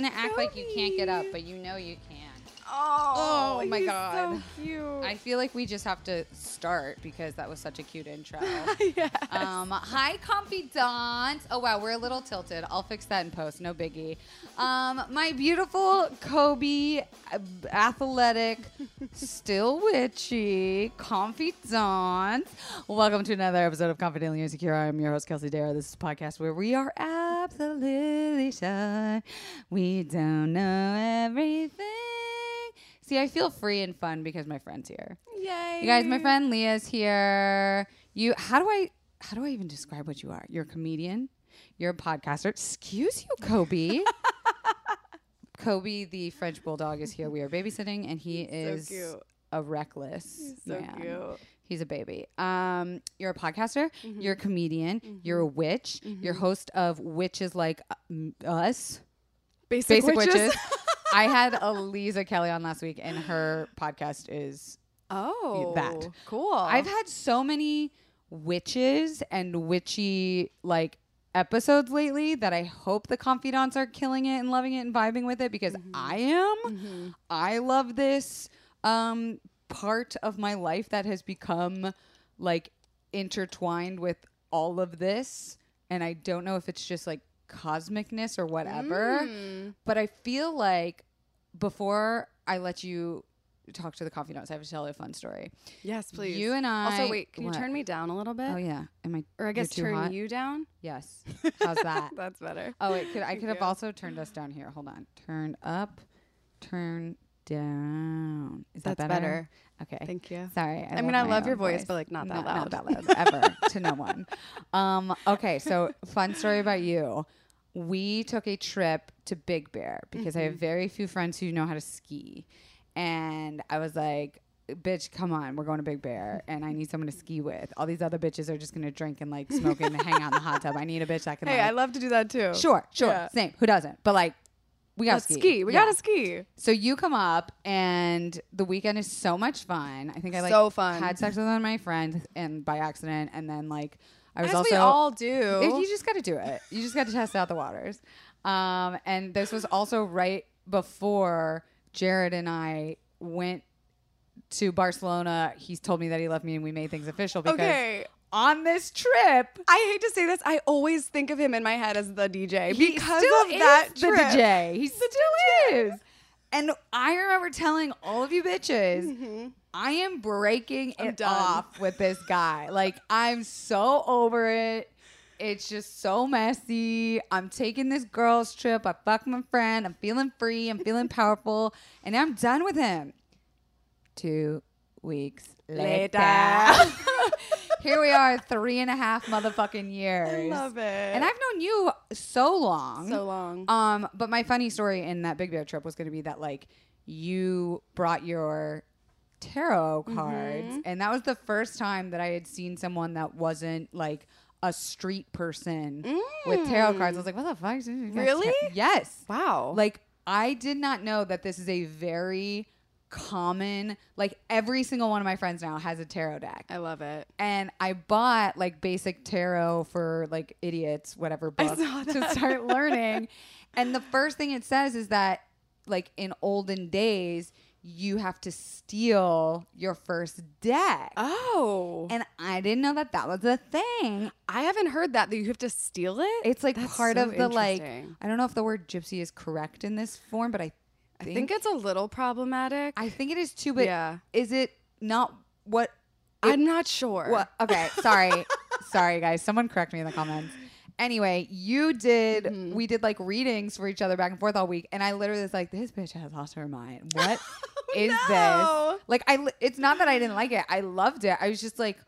gonna act like you can't get up, but you know you can. Oh, Oh my God. so cute. I feel like we just have to start because that was such a cute intro. yes. Um, hi, confidant. Oh wow, we're a little tilted. I'll fix that in post. No biggie. Um, my beautiful Kobe, uh, athletic, still witchy confidant. Welcome to another episode of Confidently Insecure. I'm your host Kelsey Darragh. This is a podcast where we are absolutely shy. We don't know everything. See, I feel free and fun because my friend's here. Yay. You guys, my friend Leah's here. You, how do I, how do I even describe what you are? You're a comedian. You're a podcaster. Excuse you, Kobe. Kobe, the French bulldog, is here. We are babysitting, and he is cute. a reckless He's so man. cute. He's a baby. Um, you're a podcaster. Mm-hmm. You're a comedian. You're a witch. You're host of Witches Like uh, Us. Basic, Basic witches. Witches. I had Eliza Kelly on last week, and her podcast is oh, that. cool. I've had so many witches and witchy like episodes lately that I hope the confidants are killing it and loving it and vibing with it because I am. I love this um part of my life that has become like intertwined with all of this and I don't know if it's just like cosmicness or whatever Mm. but I feel like before I let you talk to the confidants I have to tell you a fun story. yes, please. You and I. also, wait, can What? you turn me down a little bit? Oh yeah. Am I? Or I guess turn hot? you down. Yes. How's that? That's better. oh, it could. I could have also turned us down here. Hold on. Turn up. Turn down. Is that That's better? better. Okay. Thank you. Sorry. I mean, love I love your own voice, but, like, not that Not loud. Not that loud ever to no one. Um. Okay. So, fun story about you. We took a trip to Big Bear because I have Mm-hmm. very few friends who know how to ski, and I was like. Bitch, come on, we're going to Big Bear, and I need someone to ski with. All these other bitches are just gonna drink and like smoke and hang out in the hot tub. I need a bitch that can. Hey, like, I love to do that too. Sure, sure, Yeah. same. Who doesn't? But like, we got to ski. We Yeah. gotta ski. So you come up, and the weekend is so much fun. I think I like So fun. had sex with one of my friends, and by accident, and then like I was As also we all do. you just got to do it. You just got to test out the waters. Um, and this was also right before Jared and I went to Barcelona. He's told me that he left me, and we made things official because okay. On this trip. I hate to say this. I always think of him in my head as the DJ He because of that the trip. DJ. He still is. And I remember telling all of you bitches, mm-hmm. I am breaking I'm it done. off with this guy. Like I'm so over it. It's just so messy. I'm taking this girls trip. I fuck my friend. I'm feeling free. I'm feeling powerful, and I'm done with him. Two weeks later, here we are, three and a half motherfucking years. I love it. And I've known you so long. so long. Um, but my funny story in that Big Bear trip was going to be that like you brought your tarot cards, Mm-hmm. and that was the first time that I had seen someone that wasn't like a street person with tarot cards. I was like, what the fuck? Mm. Really? tar- yes. wow. Like I did not know that this is a very common. Like every single one of my friends now has a tarot deck I love it. and I bought like basic tarot for like idiots, whatever book to start learning. and the first thing it says is that like in olden days, you have to steal your first deck. Oh. and I didn't know that that was a thing. I haven't heard that that you have to steal it. It's like That's part so of the like. I don't know if the word gypsy is correct in this form, but I I think, think it's a little problematic. I think it is too, but Yeah. is it not what I'm not sure. What? Okay, sorry, sorry, guys. Someone correct me in the comments. Anyway, you did. Mm-hmm. We did like readings for each other back and forth all week, and I literally was like, "This bitch has lost her mind. What is no. this?" Like, I. It's not that I didn't like it. I loved it. I was just like,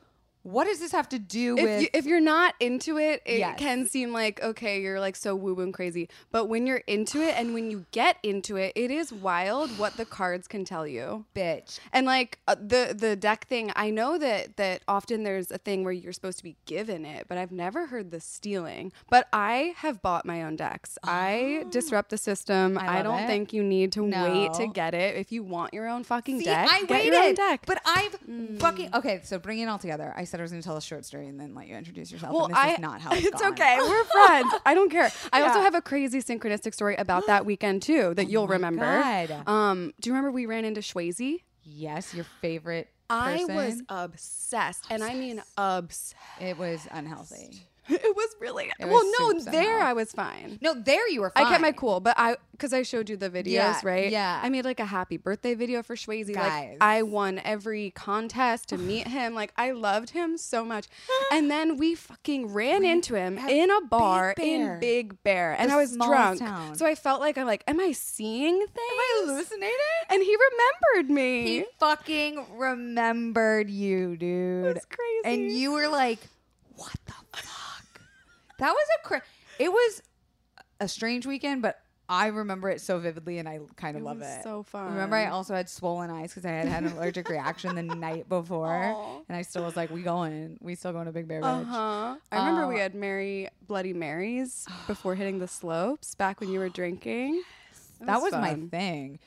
"What does this have to do If, with?" you, if you're not into it, it Yes. can seem like okay, you're like so woo woo crazy. But when you're into it, and when you get into it, it is wild what the cards can tell you. bitch. And like uh, the the deck thing, I know that that often there's a thing where you're supposed to be given it, but I've never heard the stealing. But I have bought my own decks. I disrupt the system. I I, don't it. think you need to wait to get it. If you want your own fucking See, deck, I get waited, your own deck. but I've fucking okay. So bring it all together. I said I was going to tell a short story and then let you introduce yourself. Well, and this I, is not how it's, it's okay. We're friends. I don't care. I also have a crazy synchronistic story about that weekend too that you'll my remember. God. Um, do you remember we ran into Shwayze? Yes, your favorite. I was person. obsessed, and I mean obsessed. It was unhealthy. It was really It well. was no, there somehow. I was fine. No, there you were. Fine. I kept my cool, but I because I showed you the videos, Yeah, right? yeah. I made like a happy birthday video for Shwayze. Guys. Like I won every contest to meet him. Like I loved him so much. And then we fucking ran into him in a bar Bear. in Big Bear, and The I was drunk. town. So I felt like I'm like, am I seeing things? Am I hallucinating? And he remembered me. He fucking remembered you, dude. That's crazy. And you were like, "What the fuck?" That was a cra- It was a strange weekend, but I remember it so vividly, and I kind of love was it. so fun. Remember, I also had swollen eyes because I had had an allergic reaction the night before, Aw. and I still was like, "We going? We still going to Big Bear Ridge?" huh. I remember we Uh, had Mary Bloody Marys before hitting the slopes back when you were drinking. That was my thing.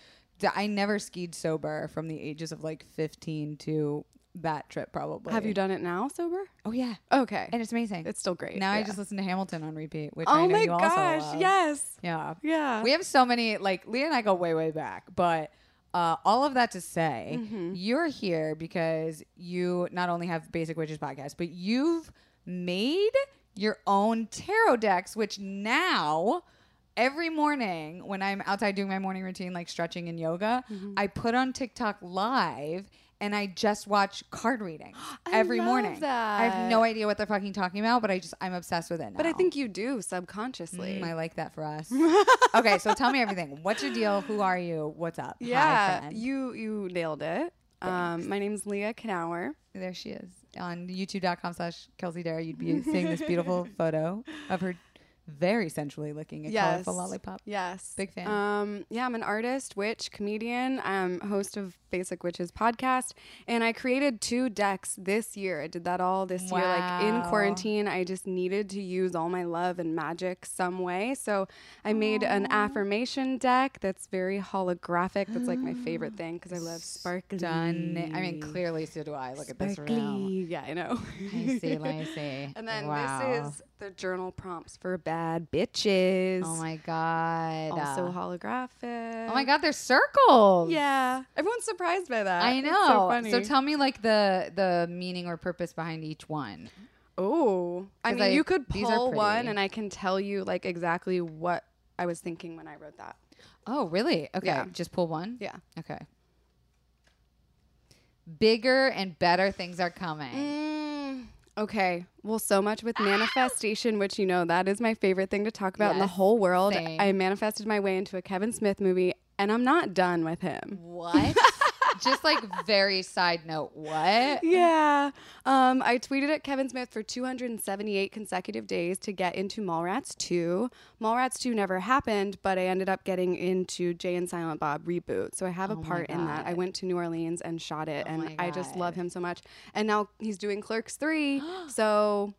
I never skied sober from the ages of like 15 to that trip, probably. Have you done it now sober? Oh yeah, Okay. and it's amazing. It's still great. now I just listen to Hamilton on repeat, which I Oh know my gosh. Yes. Yeah. Yeah. We have so many like Leah and I go way way back, but uh, all of that to say, Mm-hmm. you're here because you not only have Basic Witches podcast, but you've made your own tarot decks, which now every morning when I'm outside doing my morning routine, like stretching and yoga, Mm-hmm. I put on TikTok live. And I just watch card readings I every love morning. I have no idea what they're fucking talking about, but I just I'm obsessed with it. but I think you do subconsciously. Mm, I like that for us. okay, so tell me everything. What's your deal? Who are you? What's up? Yeah. friend. You you nailed it. Um, my name's Leah Knauer. there she is on youtube.com slash Kelsey Darragh. You'd be seeing this beautiful photo of her very sensually looking a Yes. colorful lollipop. Yes. Big fan. Um, yeah, I'm an artist, witch, comedian. I'm host of Basic Witches podcast, and I created two decks this year. I did that all this year, like in quarantine. I just needed to use all my love and magic some way, so I made an affirmation deck that's very holographic. That's like my favorite thing because I love sparkly. Done. I mean, clearly so do I. Look at this sparkly. room. Yeah, I know. I see, I see. And then wow. this is the journal prompts for bad bitches. Oh my god. Also holographic. oh my god, there's circles. Yeah, everyone's surprised by that. I know. so funny. so tell me like the the meaning or purpose behind each one. oh, I mean, I- you could pull one, and I can tell you like exactly what I was thinking when I wrote that. Oh, really? Okay. Yeah. Just pull one? Yeah. Okay. Bigger and better things are coming. Mm, okay. Well, so much with manifestation, which you know that is my favorite thing to talk about in the whole world. same. I manifested my way into a Kevin Smith movie, and I'm not done with him. What? Just like very side note. What? Yeah. Um, I tweeted at Kevin Smith for 278 consecutive days to get into Mallrats 2. Mallrats 2 never happened, but I ended up getting into Jay and Silent Bob reboot. So I have a Oh part in that. I went to New Orleans and shot it, Oh and I just love him so much. And now he's doing Clerks 3. so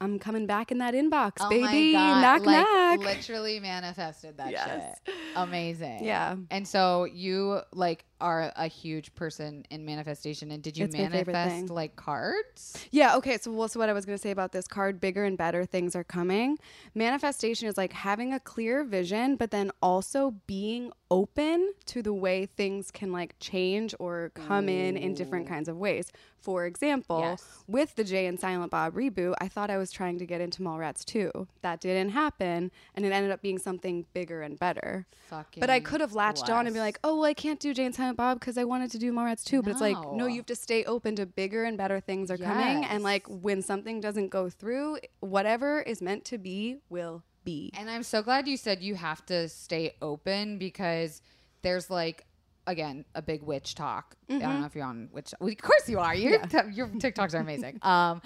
I'm coming back in that inbox, Oh baby. Knock, like knock. literally manifested that Yes. shit. Amazing. Yeah. And so you like are a huge person in manifestation. And did you It's manifest like cards? Yeah, okay. So, well, so what I was going to say about this card, bigger and better things are coming. Manifestation is like having a clear vision, but then also being open to the way things can like change or come in in different kinds of ways. For example, Yes. with the Jay and Silent Bob reboot, I thought I was trying to get into Mallrats 2. That didn't happen, and it ended up being something bigger and better. Fucking. But I could have latched on and be like, oh, well, I can't do Jay and Silent Bob because I wanted to do Mallrats 2. But it's like, No. no, you have to stay open to bigger and better things are coming. And like when something doesn't go through, whatever is meant to be will be. And I'm so glad you said you have to stay open because there's like again a big witch talk. I Mm-hmm. don't know if you're on witch. Well, of course you are. Your your TikToks are amazing. um,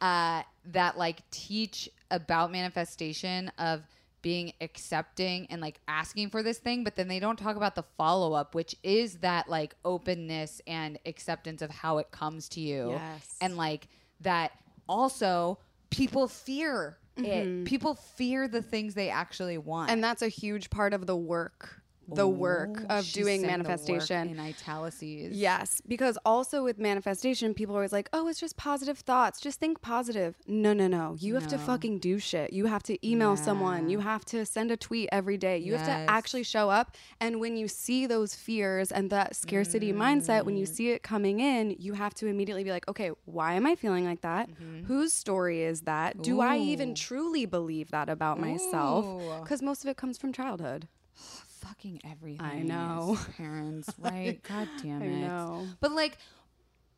uh, that like teach about manifestation of being accepting and like asking for this thing, but then they don't talk about the follow up, which is that like openness and acceptance of how it comes to you, Yes. and like that also people fear it. Mm-hmm. People fear the things they actually want. And that's a huge part of the work the work Ooh, of doing saying the work manifestation. in italices. Yes, because also with manifestation, people are always like, "Oh, it's just positive thoughts. Just think positive." No, no, no. You have to fucking do shit. You have to email someone. You have to send a tweet every day. You have to actually show up. And when you see those fears and that scarcity mindset, when Mm. you see it coming in, you have to immediately be like, "Okay, why am I feeling like that? Whose story is that? Do I even Mm-hmm. Truly believe that about myself?" Because most of it comes from childhood. Fucking everything. I know. Parents, right? God damn it. I know. But like,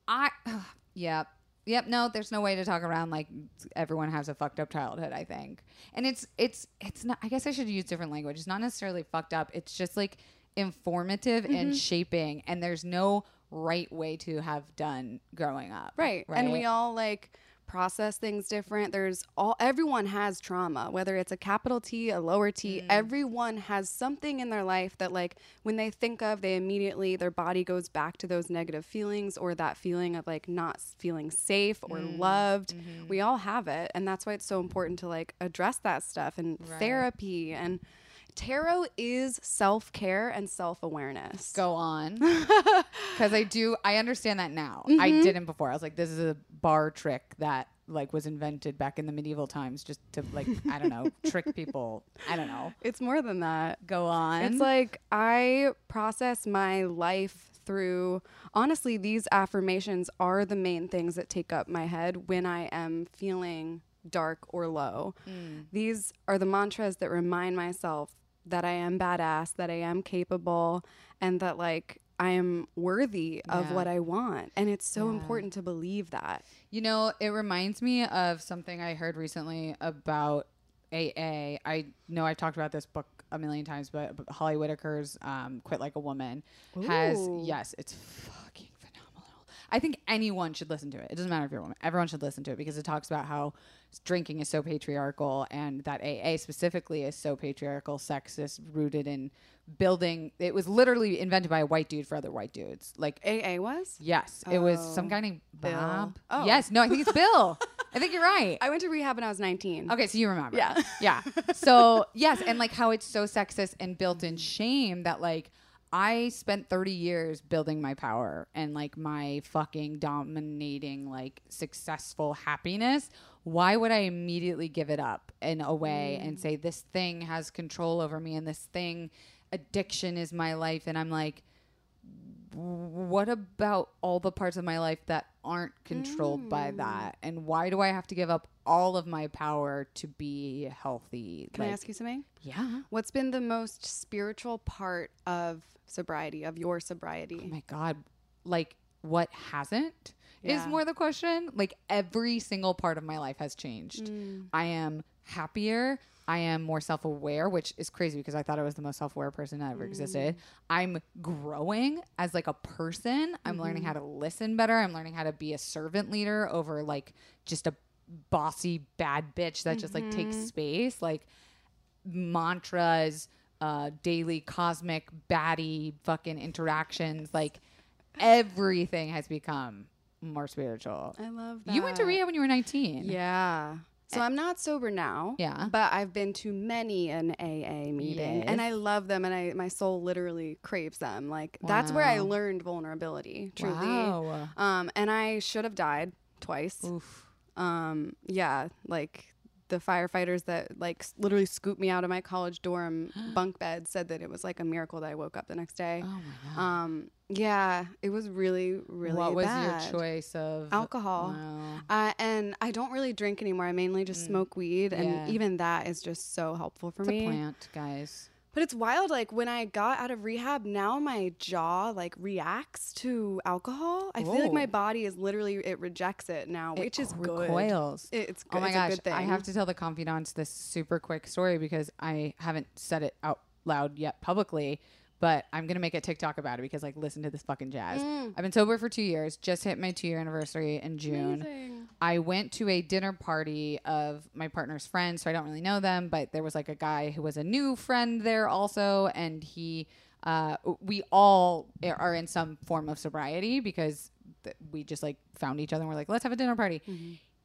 I, yep, yep. No, there's no way to talk around like everyone has a fucked up childhood. I think, and it's it's it's not. I guess I should use different language. It's not necessarily fucked up. It's just like informative Mm-hmm. and shaping. And there's no right way to have done growing up. Right. Right. And we all like process things different. There's all everyone has trauma, whether it's a capital T, a lower T, mm. everyone has something in their life that like when they think of, they immediately their body goes back to those negative feelings or that feeling of like not feeling safe or mm, loved. Mm-hmm. We all have it, and that's why it's so important to like address that stuff and Right. therapy and tarot is self-care and self-awareness. go on because I do I understand that now. I Mm-hmm. didn't before. I was like, this is a bar trick that like was invented back in the medieval times just to like I don't know trick people. I don't know. It's more than that. Go on. It's like I process my life through honestly these affirmations are the main things that take up my head when I am feeling dark or low. These are the mantras that remind myself that I am badass, that I am capable and that like I am worthy of Yeah. what I want. And it's so Yeah. important to believe that. You know, it reminds me of something I heard recently about AA. I know I've talked about this book a million times, but, but Holly Whitaker's um, "Quit Like a Woman" has yes, it's fucking phenomenal. I think anyone should listen to it. It doesn't matter if you're a woman; everyone should listen to it because it talks about how drinking is so patriarchal, and that AA specifically is so patriarchal, sexist, rooted in building. It was literally invented by a white dude for other white dudes, like AA was? Yes, it was Oh, some guy named Bill. Bob. Oh. Yes, no, I think it's Bill. I think you're right. I went to rehab when I was 19. Okay, so you remember. Yeah. Yeah. So, yes, and like how it's so sexist and built in shame that like I spent 30 years building my power and like my fucking dominating like successful happiness. Why would I immediately give it up in a way and mm. say this thing has control over me and this thing addiction is my life and I'm like what about all the parts of my life that aren't controlled by mm. that? And why do I have to give up all of my power to be healthy? Can I Like, ask you something? Yeah. What's been the most spiritual part of sobriety, of your sobriety? Oh my God. Like, what hasn't Yeah. is more the question. Like, every single part of my life has changed. Mm. I am happier. I am more self aware, which is crazy because I thought I was the most self aware person that ever existed. Mm. I'm growing as like a person. I'm learning how mm-hmm. to listen better. I'm learning how to be a servant leader over like just a bossy bad bitch that just like takes mm-hmm. space. Like mantras, uh, daily cosmic baddie fucking interactions. Like everything has become more spiritual. I love that. You went to rehab when you were 19. Yeah. So I'm not sober now. Yeah. But I've been to many an AA meeting and I love them and I my soul literally craves them. Like that's where I learned vulnerability, truly. Wow. Um and I should have died twice. Oof. Um yeah, like the firefighters that like literally scooped me out of my college dorm bunk bed said that it was like a miracle that I woke up the next day. Oh my god. Um yeah, it was really really what was bad. your choice of Alcohol. Wow. Uh, and I don't really drink anymore. I mainly just smoke weed, and Mm. Yeah. even that is just so helpful for It's a me. plant, guys. But it's wild. Like when I got out of rehab, now my jaw like reacts to alcohol. I feel like Oh. my body is literally it rejects it now, It which is good. recoils. It- It's Oh good. my it's gosh, good thing. I have to tell the confidants this super quick story because I haven't said it out loud yet publicly, but I'm gonna make a TikTok about it because like listen to this fucking jazz. Mm. I've been sober for two years, just hit my two year anniversary in June. Amazing. I went to a dinner party of my partner's friends, so I don't really know them, but there was like a guy who was a new friend there also, and he, uh, we all are in some form of sobriety because th- we just like found each other and we're like, let's have a dinner party.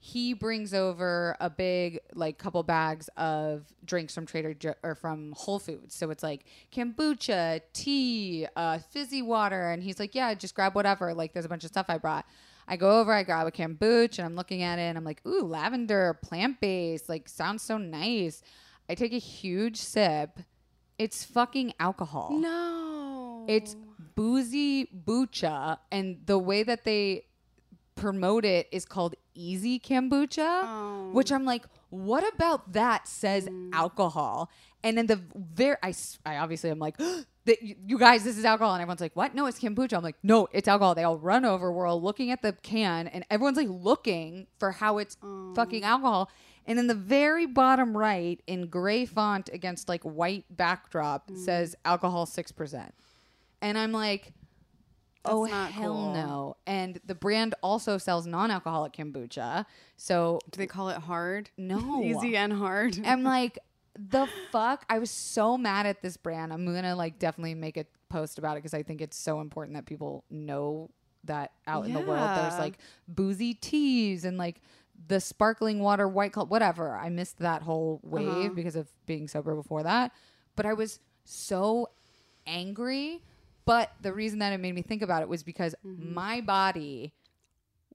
he brings over a big like couple bags of drinks from Trader jo- or from Whole Foods. So it's like kombucha, tea, uh, fizzy water, and he's like, "Yeah, just grab whatever." Like there's a bunch of stuff I brought. I go over, I grab a kombucha, and I'm looking at it, and I'm like, "Ooh, lavender, plant based, like sounds so nice." I take a huge sip. It's fucking alcohol. No. It's boozy bucha, and the way that they promote it is called easy kombucha, Oh. which I'm like, what about that says mm. alcohol? And then the very, I obviously I'm like, that you guys, this is alcohol, and everyone's like, what? No, it's kombucha. I'm like, no, it's alcohol. They all run over. We're all looking at the can, and everyone's like looking for how it's oh. fucking alcohol. And in the very bottom right, in gray font against like white backdrop, mm. says alcohol six percent. And I'm like, oh hell cool. no! And the brand also sells non-alcoholic kombucha. So Do they call it hard? no, Easy and hard. I'm like, the fuck? I was so mad at this brand. I'm gonna like definitely make a post about it because I think it's so important that people know that out in the world there's like boozy teas and like the sparkling water White Claw whatever. I missed that whole wave Uh-huh. because of being sober before that. But I was so angry. But the reason that it made me think about it was because Mm-hmm. my body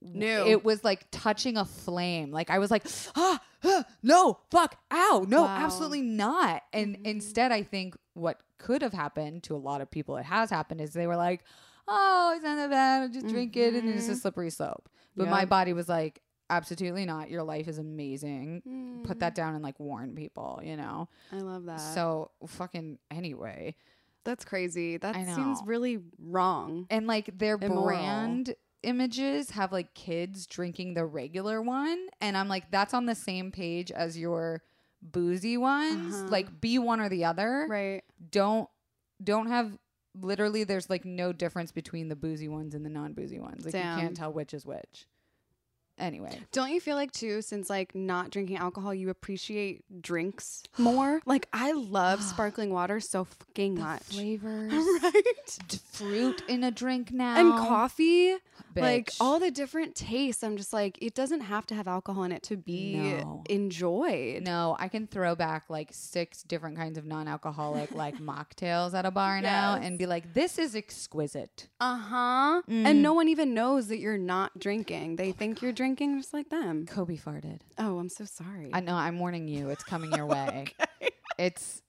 New. it was like touching a flame. Like I was like, ah, ah, no, fuck, ow, no, Wow. Mm-hmm. absolutely not. And instead, I think what could have happened to a lot of people, it has happened, is they were like, oh, it's not that bad. I'll just drink it, and it's a slippery slope. But my Mm-hmm. Body was like, absolutely not. Your life is amazing. Put Mm. that down and like warn people, you know. I love that. So fucking anyway. That's crazy. That seems really wrong. and like their Immoral. brand images have like kids drinking the regular one and i'm like that's on the same page as your boozy ones. Uh-huh. like be one or the other. Right. don't don't have literally there's like no difference between the boozy ones and the non-boozy ones. Like you can't tell which is which anyway Don't you feel like too, since like not drinking alcohol, you appreciate drinks more? like I love sparkling water so fucking much. flavors right. d- fruit in a drink now And coffee, like all the different tastes. I'm just like, it doesn't have to have alcohol in it to be No. enjoyed. No, I can throw back like six different kinds of non-alcoholic like mocktails at a bar now and be like, "This is exquisite." Uh huh. Mm. And no one even knows that you're not drinking. They think you're drinking just like them. Kobe farted. Oh, I'm so sorry. I know. I'm warning you. It's coming your way. It's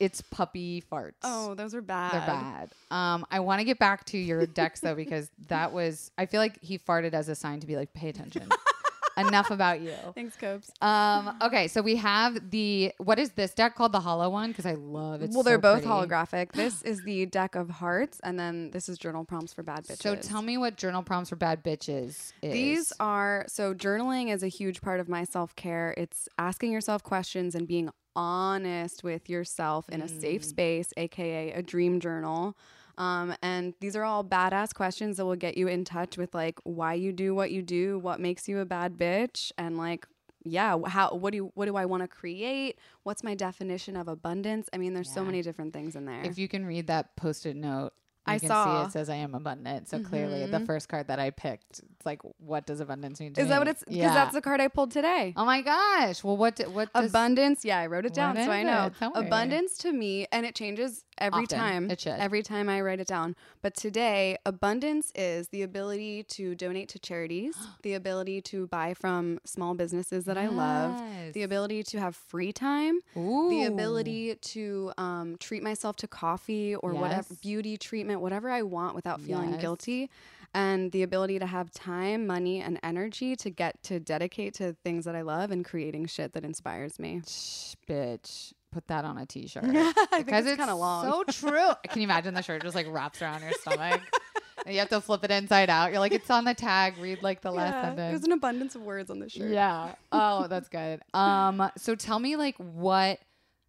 it's puppy farts. oh, those are bad. They're bad. Um, I want to get back to your decks though because that was. I feel like he farted as a sign to be like, pay attention. Enough about you. Thanks, Copes. Um, okay, so we have the what is this deck called the hollow one? Because I love it. well, they're both holographic. This is the deck of hearts, and then this is journal prompts for bad bitches. So tell me what journal prompts for bad bitches is. These are so journaling is a huge part of my self care. It's asking yourself questions and being honest with yourself in a safe Mm. space, aka a dream journal. Um, and these are all badass questions that will get you in touch with like why you do what you do, what makes you a bad bitch, and like yeah, how what do you what do I want to create? What's my definition of abundance? I mean, there's so many different things in there. if you can read that post-it note, I can saw. see it says I am abundant. So clearly, the first card that I picked, it's like, what does abundance mean to is me? that what it's? Because Yeah. that's the card I pulled today. oh my gosh. Well, what? do- What? Does, Abundance, yeah, I wrote it down, so I know. it? Tell me. Abundance to me, and it changes every Often. time. It should. Every time I write it down. But today, abundance is the ability to donate to charities, the ability to buy from small businesses that I love, the ability to have free time, the ability to um, treat myself to coffee or whatever beauty treatment, whatever I want without feeling Yes. guilty. And the ability to have time, money, and energy to get to dedicate to things that I love and creating shit that inspires me. Shh, bitch. Put that on a t-shirt. Because it's kinda long. So true. Can you imagine the shirt just like wraps around your stomach? you have to flip it inside out. You're like, it's on the tag. Read like the last sentence. There's an abundance of words on the shirt. Yeah. Oh, that's good. Um, so tell me like what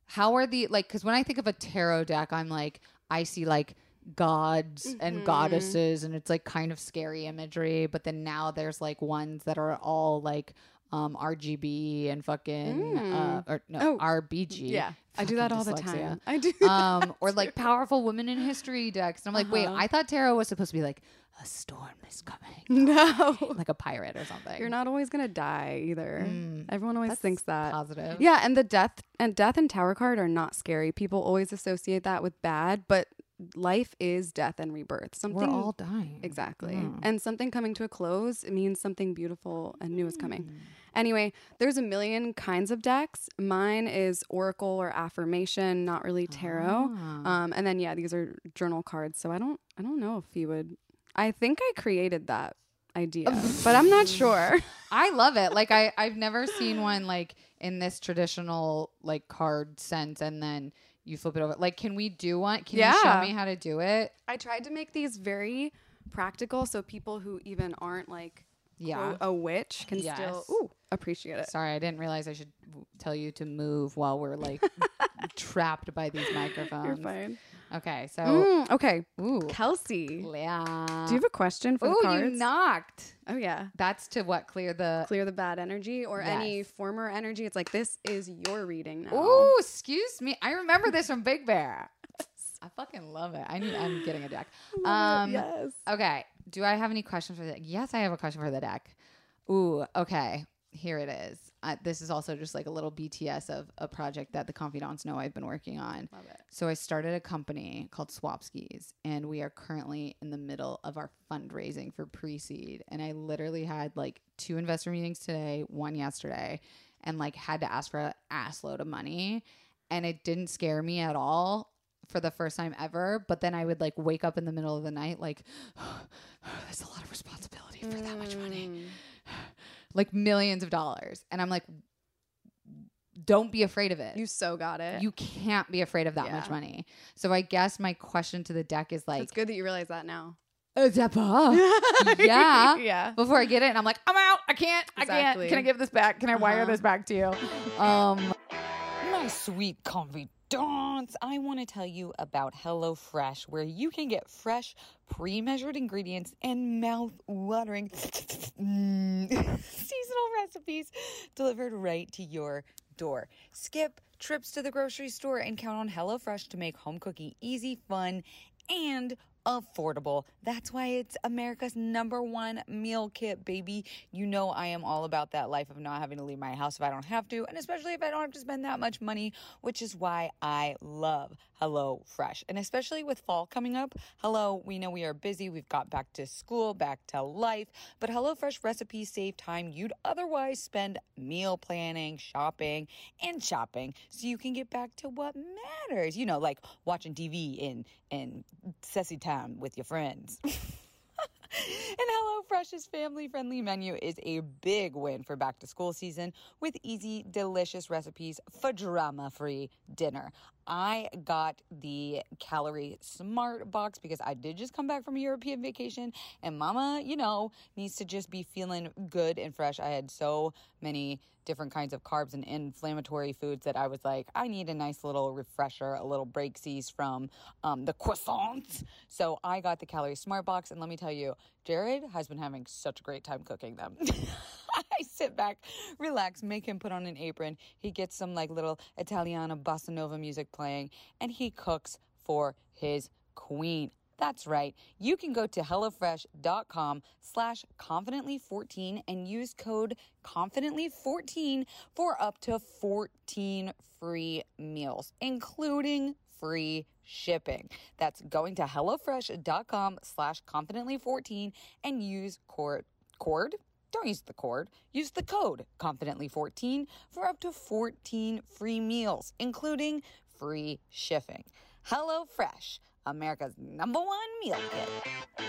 how are the like cuz when I think of a tarot deck, I'm like I see like gods and Mm-hmm. goddesses and it's like kind of scary imagery, but then now there's like ones that are all like um, RGB and fucking uh, or no Oh, RBG. Yeah, I do that all the time. I do. um, or like powerful women in history decks. And I'm like, wait, Uh-huh. I thought tarot was supposed to be like a storm is coming, no, like a pirate or something. you're not always gonna die either. Everyone always That's thinks that. positive. Yeah, and the death and death and tower card are not scary. People always associate that with bad, but life is death and rebirth. Something We're all dying. exactly, Mm. and something coming to a close it means something beautiful and new is coming. Mm. Anyway, there's a million kinds of decks. Mine is oracle or affirmation, not really tarot. Ah. Um, and then yeah, these are journal cards. So I don't I don't know if you would. I think I created that idea, but I'm not sure. I love it. Like I, I've never seen one like in this traditional like card sense, and then you flip it over. Like, can we do one? Can you show me how to do it? I tried to make these very practical, so people who even aren't like Yeah. a witch can Yes. still ooh, appreciate it. Sorry, I didn't realize I should w- tell you to move while we're like trapped by these microphones. You're fine. Okay, so Mm, okay, ooh, Kelsey, yeah. do you have a question for Ooh, the you cards? knocked. oh yeah. That's to what clear the. Clear the bad energy or any Yes. former energy. It's like this is your reading now. Ooh, excuse me. I remember this from Big Bear. I fucking love it. I need. I'm getting a deck. Um, yes. Okay. Do I have any questions for the deck? Yes, I have a question for the deck. Ooh, okay. Here it is. Uh, this is also just like a little BTS of a project that the confidants know I've been working on. Love it. So I started a company called Swapskis, and we are currently in the middle of our fundraising for pre-seed. And I literally had like two investor meetings today, one yesterday, and like had to ask for an ass load of money. And it didn't scare me at all for the first time ever. But then I would like wake up in the middle of the night, like, oh, there's a lot of responsibility for that much money Mm. like millions of dollars. And I'm like, don't be afraid of it. You so got it. You can't be afraid of that much money. So I guess my question to the deck is like, it's good that you realize that now. "Uh, Zappa." yeah. yeah. Before I get it, and I'm like, I'm out. I can't. I can't. Can I give this back? Can I wire Uh-huh. this back to you? Um, My sweet confidants, I want to tell you about HelloFresh, where you can get fresh, pre measured ingredients and mouth watering seasonal recipes delivered right to your door. Skip trips to the grocery store and count on HelloFresh to make home cooking easy, fun, and affordable. That's why it's America's number one meal kit, baby. You know I am all about that life of not having to leave my house if I don't have to, and especially if I don't have to spend that much money, which is why I love HelloFresh. And especially with fall coming up, hello, we know we are busy. We've got back to school, back to life, but HelloFresh recipes save time you'd otherwise spend meal planning, shopping, and shopping so you can get back to what matters. You know, like watching TV in in Sessy Town with your friends. And HelloFresh's family friendly menu is a big win for back to school season with easy, delicious recipes for drama free dinner. I got the calorie smart box because I did just come back from a European vacation and mama, you know, needs to just be feeling good and fresh. I had so many different kinds of carbs and inflammatory foods that I was like, I need a nice little refresher, a little breaksies from um, the croissants. So I got the Calorie Smart Box, and let me tell you, Jared has been having such a great time cooking them. I sit back, relax, make him put on an apron. He gets some like little Italiana bossa nova music playing, and he cooks for his queen. That's right. You can go to HelloFresh.com slash confidently14 and use code confidently14 for up to 14 free meals, including free shipping. That's going to HelloFresh.com slash confidently14 and use cord, cord? Don't use the cord. Use the code confidently14 for up to 14 free meals, including free shipping. HelloFresh, America's number one meal kit.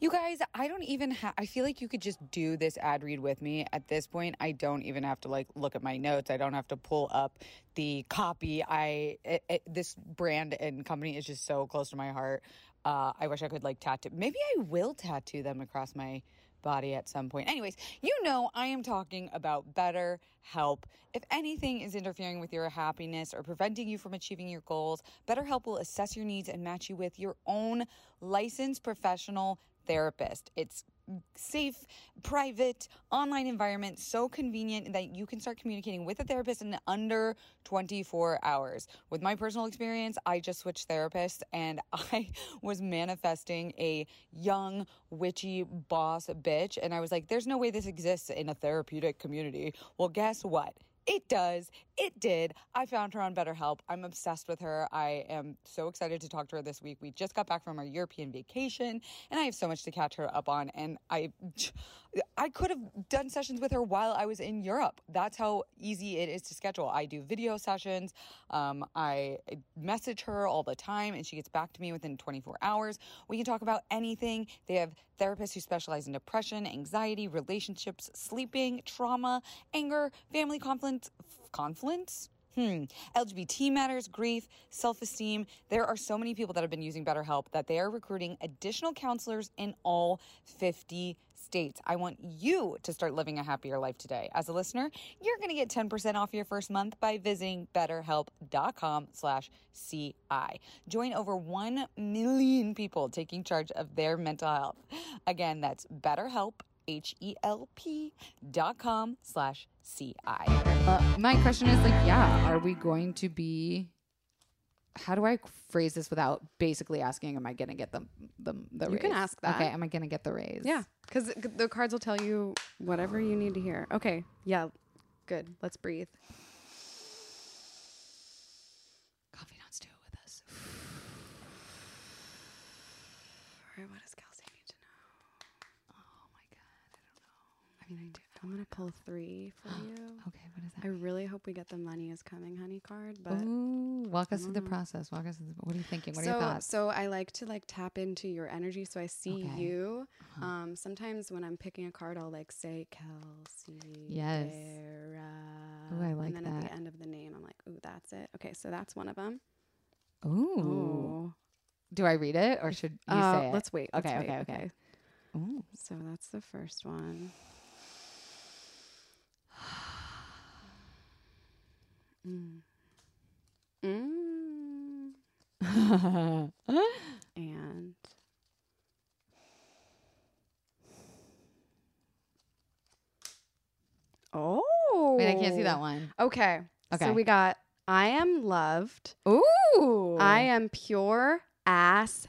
You guys, I don't even have, I feel like you could just do this ad read with me. At this point, I don't even have to like look at my notes. I don't have to pull up the copy. I, it, it, this brand and company is just so close to my heart. Uh, I wish I could like tattoo, maybe I will tattoo them across my body at some point. Anyways, you know, I am talking about Better help. If anything is interfering with your happiness or preventing you from achieving your goals, BetterHelp will assess your needs and match you with your own licensed professional therapist. It's safe, private, online environment, so convenient that you can start communicating with a therapist in under 24 hours. With my personal experience, I just switched therapists and I was manifesting a young, witchy boss bitch. And I was like, there's no way this exists in a therapeutic community. Well, guess what? It does. It did. I found her on BetterHelp. I'm obsessed with her. I am so excited to talk to her this week. We just got back from our European vacation and I have so much to catch her up on and I I could have done sessions with her while I was in Europe. That's how easy it is to schedule. I do video sessions. Um, I message her all the time and she gets back to me within 24 hours. We can talk about anything. They have therapists who specialize in depression, anxiety, relationships, sleeping, trauma, anger, family conflict, conflicts. Hmm. LGBT matters, grief, self esteem. There are so many people that have been using BetterHelp that they are recruiting additional counselors in all 50 states. I want you to start living a happier life today. As a listener, you're going to get 10% off your first month by visiting betterhelp.com slash CI. Join over 1 million people taking charge of their mental health. Again, that's betterhelp, H-E-L-P dot com slash CI. Uh, my question is like, yeah, are we going to be? How do I phrase this without basically asking, am I going to get the the the You can raise? ask that. Okay, am I going to get the raise? Yeah, because the cards will tell you whatever you need to hear. Okay, yeah, good. Let's breathe. 992. I'm gonna pull three for you. Okay, what is that? I mean? really hope we get the money is coming honey card, but Ooh, walk us through the process. Walk us through the, what are you thinking? What so, are your thoughts? So I like to like tap into your energy. So I see okay. you. Uh-huh. Um, sometimes when I'm picking a card, I'll like say Kelsey. Yes. Oh, I like And then that. at the end of the name, I'm like, ooh, that's it. Okay, so that's one of them. Ooh. ooh. Do I read it or should you uh, say it? Let's wait. Okay, let's okay, wait. okay. okay. Ooh. So that's the first one. Mm. Mm. And oh, Wait, I can't see that one. Okay. Okay. So we got I am loved. Ooh. I am pure ass.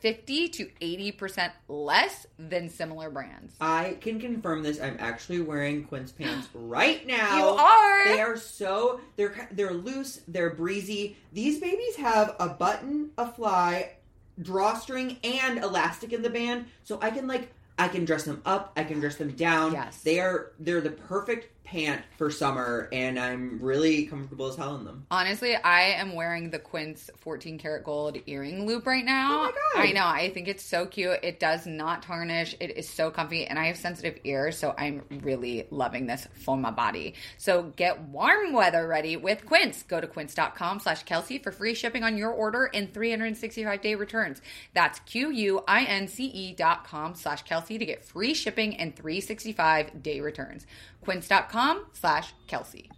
50 to 80% less than similar brands. I can confirm this. I'm actually wearing Quince pants right now. You are? They are so they're they're loose. They're breezy. These babies have a button, a fly, drawstring, and elastic in the band, so I can like I can dress them up. I can dress them down. Yes. they are they're the perfect pant for summer, and I'm really comfortable as hell in them. Honestly, I am wearing the Quince 14 karat gold earring loop right now. Oh my God. I know. I think it's so cute. It does not tarnish. It is so comfy, and I have sensitive ears, so I'm really loving this for my body. So get warm weather ready with Quince. Go to quince.com slash Kelsey for free shipping on your order and 365 day returns. That's Q-U-I-N-C-E E dot com slash Kelsey to get free shipping and 365 day returns. Quince.com slash Kelsey.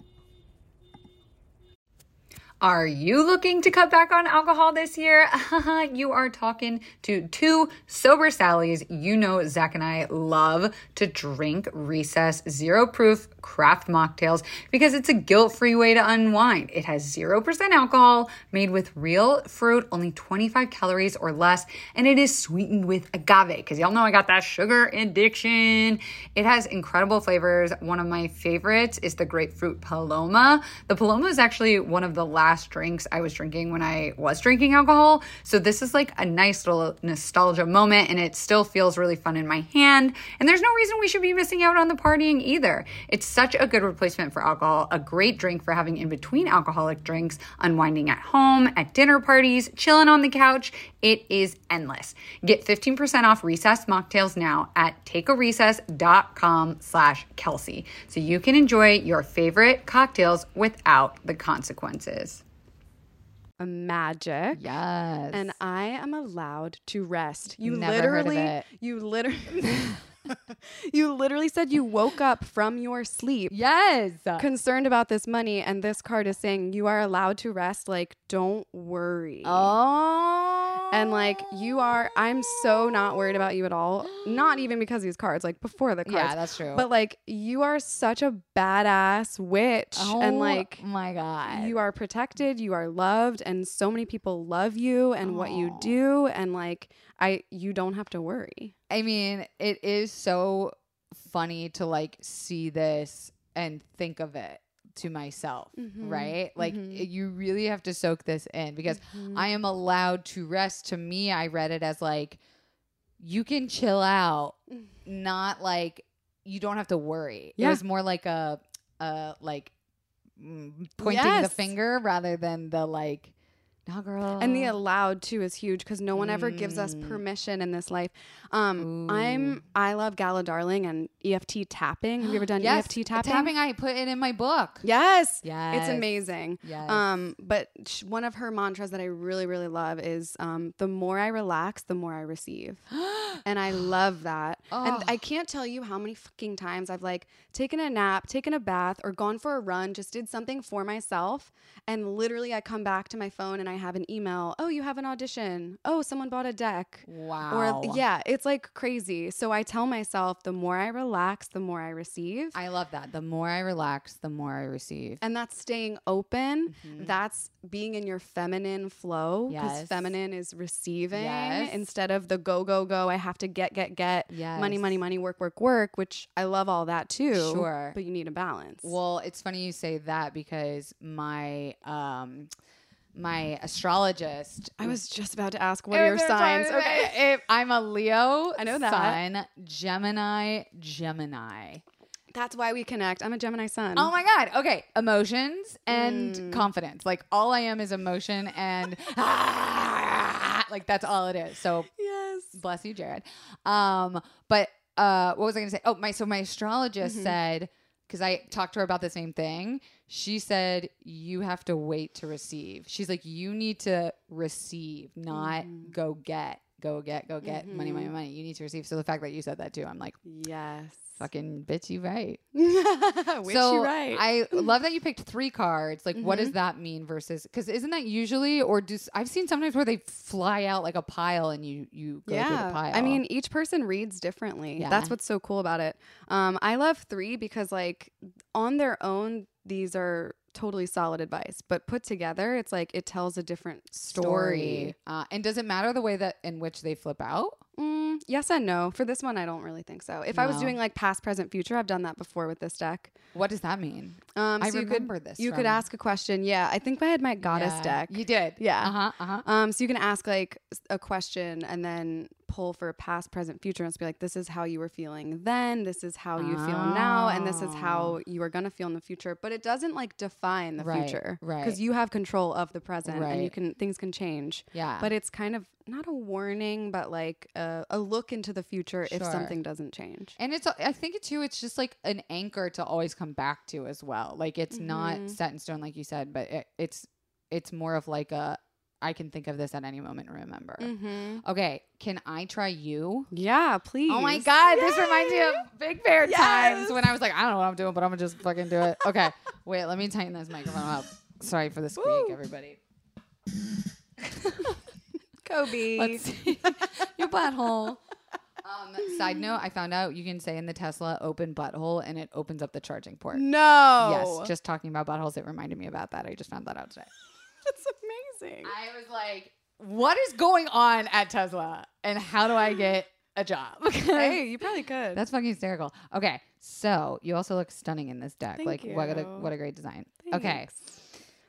Are you looking to cut back on alcohol this year? you are talking to two sober Sallys. You know, Zach and I love to drink recess zero proof craft mocktails because it's a guilt free way to unwind. It has 0% alcohol, made with real fruit, only 25 calories or less, and it is sweetened with agave because y'all know I got that sugar addiction. It has incredible flavors. One of my favorites is the grapefruit paloma. The paloma is actually one of the last last drinks I was drinking when I was drinking alcohol. So this is like a nice little nostalgia moment and it still feels really fun in my hand. And there's no reason we should be missing out on the partying either. It's such a good replacement for alcohol, a great drink for having in between alcoholic drinks, unwinding at home, at dinner parties, chilling on the couch. It is endless. Get 15% off recess mocktails now at takearecess.com slash Kelsey. So you can enjoy your favorite cocktails without the consequences. Magic. Yes. And I am allowed to rest. You Never literally it. you literally you literally said you woke up from your sleep yes. concerned about this money and this card is saying you are allowed to rest like don't worry. oh. And like you are I'm so not worried about you at all. Not even because of these cards, like before the cards. Yeah, that's true. But like you are such a badass witch oh, and like my God. you are protected, you are loved, and so many people love you and what you do, and like I, you don't have to worry. I mean, it is so funny to like see this and think of it to myself, Mm-hmm. right? Like you really have to soak this in because Mm-hmm. I am allowed to rest. To me, I read it as like you can chill out, not like you don't have to worry. It was more like a, a like mm, pointing the finger rather than the like, nah, girl. And the allowed too is huge because no one ever gives us Mm. permission in this life. Um, I'm I love Gala Darling and EFT tapping. Have you ever done yes, EFT tapping? tapping. I put it in my book. Yes. Yes. It's amazing. Yes. Um, but sh- one of her mantras that I really, really love is um, the more I relax, the more I receive. and I love that. And I can't tell you how many fucking times I've like taken a nap, taken a bath, or gone for a run, just did something for myself. And literally I come back to my phone and I have an email. Oh, you have an audition. Oh, someone bought a deck. Wow. Or yeah, it's like crazy. So I tell myself the more I relax, the more I receive. I love that. The more I relax, the more I receive. and that's staying open. That's being in your feminine flow because Yes. feminine is receiving Yes. instead of the go go go. I have to get get get Yeah. money money money work work work. Which I love all that too. Sure. but you need a balance. Well, it's funny you say that because my um my astrologist I was just about to ask what are your signs. Okay, If I'm a Leo. I know that. Sun, Gemini, Gemini. that's why we connect. I'm a Gemini sun. Oh my God. Okay. Emotions and Mm. confidence. Like all I am is emotion and like that's all it is. So yes. bless you, Jared. Um, but uh, what was I going to say? Oh, my so my astrologist Mm-hmm. said because I talked to her about the same thing. She said you have to wait to receive. She's like you need to receive, not Mm-hmm. go get, go get, go get money, money, money. You need to receive. So the fact that you said that too, I'm like, Yes. fucking bitch, you right. Which so you right. I love that you picked three cards. Like, what Mm-hmm. does that mean versus? Because isn't that usually, or do I've seen sometimes where they fly out like a pile and you you go through the pile. I mean, each person reads differently. Yeah. That's what's so cool about it. Um, I love three because, like, on their own, these are totally solid advice, but put together, it's like it tells a different story. story. Uh, and does it matter the way that in which they flip out? Mm, yes and no. For this one, I don't really think so. If I was doing like past, present, future, I've done that before with this deck. What does that mean? Um, I so you remember could, this You from- could ask a question. Yeah, I think I had my goddess Yeah. deck. You did. Yeah. Uh huh. Uh huh. Um, so you can ask like a question and then pull for past, present, future, and be like, "This is how you were feeling then. This is how you feel now, and this is how you are gonna feel in the future." But it doesn't like define the Right, future, right. Because you have control of the present, and you can things can change. Yeah. But it's kind of not a warning, but like a, a look into the future if something doesn't change. And it's, I think it too, it's just like an anchor to always come back to as well. Like it's Mm-hmm. not set in stone, like you said, but it, it's, it's more of like a, I can think of this at any moment and remember. Mm-hmm. Okay. Can I try you? Yeah, please. Oh my God. This reminds me of Big Bear times when I was like, I don't know what I'm doing, but I'm to just fucking do it. Okay. Wait, let me tighten this microphone up. Sorry for the squeak, everybody. Kobe. Let's see. Your butthole. Um, side note, I found out you can say in the Tesla open butthole and it opens up the charging port. no. Yes, just talking about buttholes, it reminded me about that. I just found that out today. that's amazing. I was like, what is going on at Tesla? And how do I get a job? hey, you probably could. That's fucking hysterical. Okay, so you also look stunning in this deck. Thank like what a what a great design. Okay.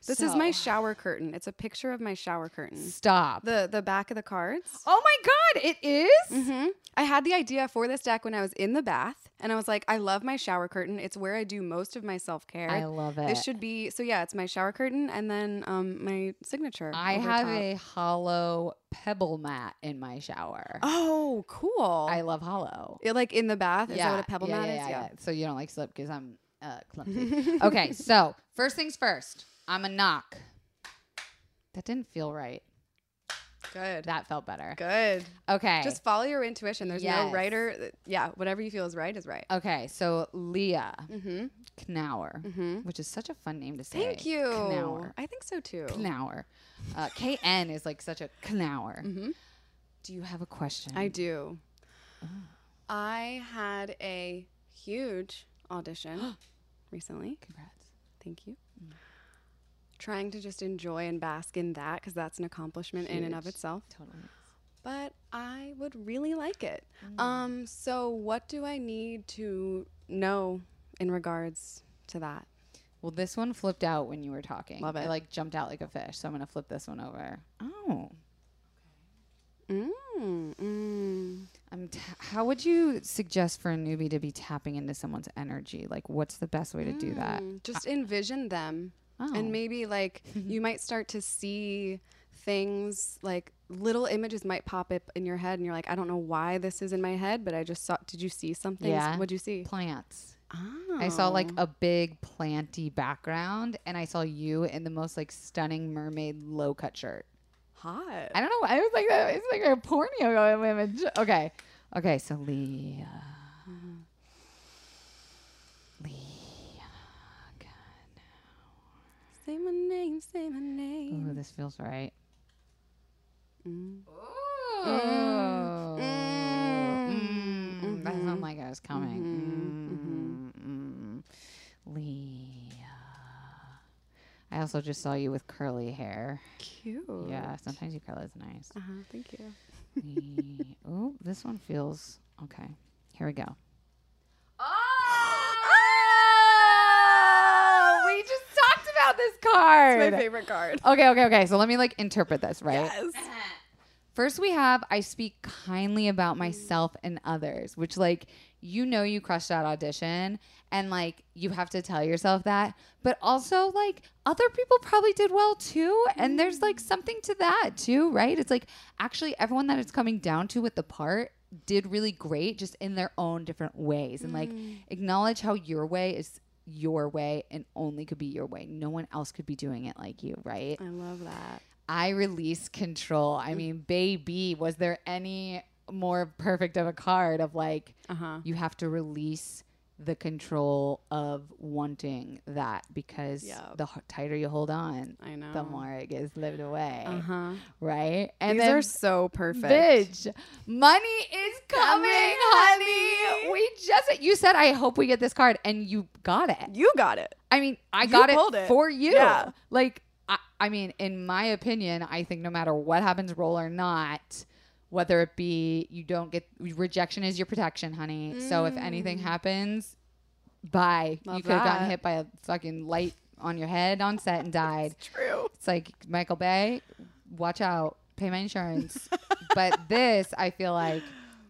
This is my shower curtain. It's a picture of my shower curtain. Stop. The the back of the cards. oh my God, it is? hmm I had the idea for this deck when I was in the bath, and I was like, I love my shower curtain. It's where I do most of my self care. I love it. This should be so. Yeah, it's my shower curtain, and then um my signature. I have top. a hollow pebble mat in my shower. Oh, cool. I love hollow. It, like in the bath. Is that what a pebble yeah, mat yeah, is? yeah, yeah. So you don't like slip because I'm uh, clumsy. okay, so first things first. I'm a knock. That didn't feel right. Good. That felt better. Good. Okay. Just follow your intuition. There's Yes. no right or yeah. Whatever you feel is right is right. okay. So Leah Mm-hmm. Knauer, Mm-hmm. which is such a fun name to say. Thank you. Knauer. I think so too. Knauer. Uh, KN is like such a Knauer. Mm-hmm. Do you have a question? I do. I had a huge audition recently. Congrats. Thank you. Trying to just enjoy and bask in that because that's an accomplishment in and of itself. Totally. But I would really like it. Um, so what do I need to know in regards to that? Well, this one flipped out when you were talking. Love it. like jumped out like a fish. So I'm gonna flip this one over. Oh, Mm, mm. I'm. T- how would you suggest for a newbie to be tapping into someone's energy? Like, what's the best way to do that? Mm, Just envision them. Oh. And maybe like you might start to see things like little images might pop up in your head and you're like, I don't know why this is in my head, but I just saw did you see something? Yeah. What'd you see? plants. Oh. I saw like oh. a big planty background, and I saw you in the most like stunning mermaid low cut shirt. hot. I don't know. I was like, that- it's like a porno image. Okay, okay. So Leah, Leah. Say my name, say my Ooh, name. this feels right. Mm. Ooh. Mm. Mm. That sounded like I was coming. Mhm. Mm, mm, mm. Leah. I also just saw you with curly hair. Cute. Yeah, sometimes you curl is nice. Uh-huh, thank you. Le- oh, this one feels okay. Here we go. Oh, we just talked about this card. It's my favorite card. Okay, okay, okay. So let me like interpret this, right? Yes. First, we have I speak kindly about myself and others, which, like, you know, you crushed that audition, and like, you have to tell yourself that. But also, like, other people probably did well too. And there's like mm-hmm. something to that too, right? It's like actually everyone that it's coming down to with the part did really great just in their own different ways. And like, mm. acknowledge how your way is your way and only could be your way. No one else could be doing it like you, right? I love that. I release control. I mean, baby, was there any more perfect of a card of like Uh-huh. you have to release the control of wanting that because Yep. the tighter you hold on, I know. the more it gets lived away, Uh-huh. right? And These are so perfect. bitch, money is coming, Coming, honey. We just you said I hope we get this card, and you got it. You got it. I mean, I You got it, it. for you. Yeah. Like, I, I mean, in my opinion, I think no matter what happens, roll or not, whether it be you don't get rejection is your protection, honey. So if anything happens, bye. Mm. Love you could have gotten hit by a fucking light on your head on set and died. True. It's like Michael Bay, watch out, pay my insurance. but this, I feel like,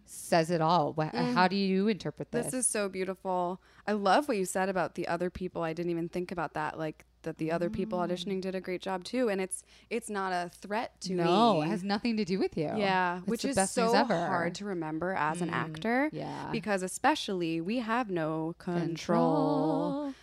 says it all. Wha- How do you interpret this? Mm. This is so beautiful. I love what you said about the other people. I didn't even think about that. Like that the other people auditioning did a great job too. And it's it's not a threat to no, me. it has nothing to do with you. yeah, It's which is so hard to remember as an Mm, actor. yeah. Because especially we have no control.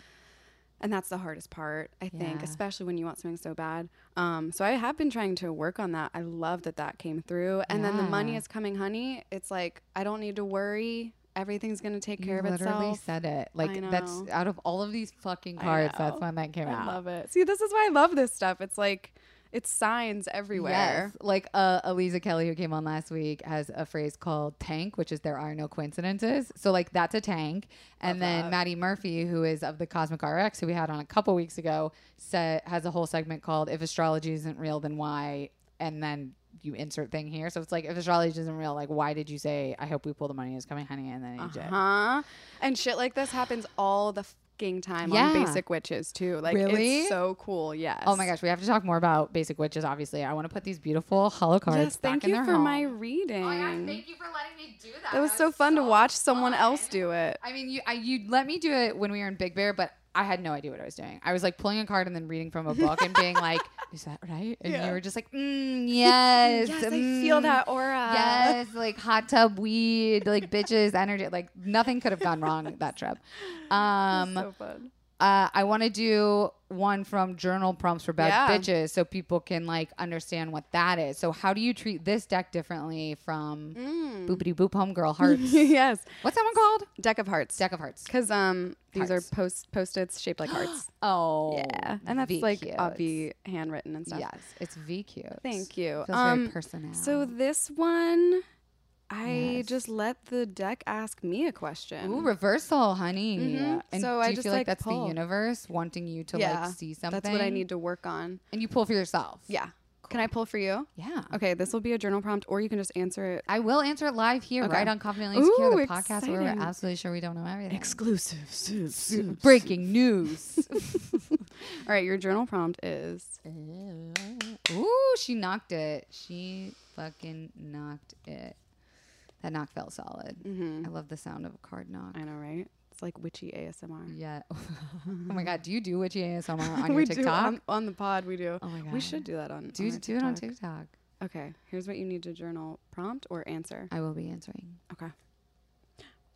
And that's the hardest part, I think, Yeah. especially when you want something so bad. Um, so I have been trying to work on that. I love that that came through. And then the money is coming, honey. It's like I don't need to worry. Everything's gonna take care you of itself. literally said it. Like that's out of all of these fucking cards, that's when that came I out. I love it. See, this is why I love this stuff. It's like it's signs everywhere. Yes. Like uh, Aliza Kelly, who came on last week, has a phrase called tank, which is there are no coincidences. So, like, that's a tank. And then that. Maddie Murphy, who is of the Cosmic RX, who we had on a couple weeks ago, said, has a whole segment called If Astrology Isn't Real, Then Why? And then you insert thing here. So it's like, if astrology isn't real, like, why did you say, I hope we pull the money is coming, honey? And then you did. Huh? And shit like this happens all the fucking time Yeah. on Basic Witches too. Like Really? it's so cool. Yes. Oh my gosh, we have to talk more about basic witches. Obviously, I want to put these beautiful hollow cards Yes, thank you for home. my reading. Oh my gosh, thank you for letting me do that. that was so fun to watch someone else do it. I mean, you I, you let me do it when we were in Big Bear, but I had no idea what I was doing. I was like pulling a card and then reading from a book and being like, "Is that right?" And Yeah. you were just like, mm, "Yes, Yes, I feel mm, that aura. Yes, like hot tub weed, like bitches energy. Like nothing could have gone wrong that trip. Um, so fun. Uh, I want to do one from journal prompts for bad Yeah. bitches so people can like understand what that is. So how do you treat this deck differently from Mm. boopity boop homegirl hearts? yes. What's that one called? Deck of hearts. Deck of hearts. Because um, these Hearts. are post post-its shaped like hearts. Oh, yeah, and that's V like obvi handwritten and stuff. Yes, it's V cute. Thank you. Feels Um, very personal. So this one, I Yes. just let the deck ask me a question. Ooh, reversal, honey. Mhm. And So do I you just, feel like like, that's pull. the universe wanting you to yeah, like see something? That's what I need to work on. And you pull for yourself. Yeah. Can I pull for you? Yeah. Okay, this will be a journal prompt, or you can just answer it. I will answer it live here, Okay. right on Confidently Secure, the podcast where we're absolutely sure we don't know everything. Exclusive. Breaking news. All right, your journal prompt is Ooh, she knocked it. She fucking knocked it. That knock felt solid. Mhm. I love the sound of a card knock. I know, right? It's like witchy ASMR. Yeah. oh my god, do you do witchy ASMR on your we do TikTok? on, on the pod. We do. oh my god. We should do that on. do on do it on. TikTok. Okay, here's what you need to journal prompt or answer. I will be answering. Okay.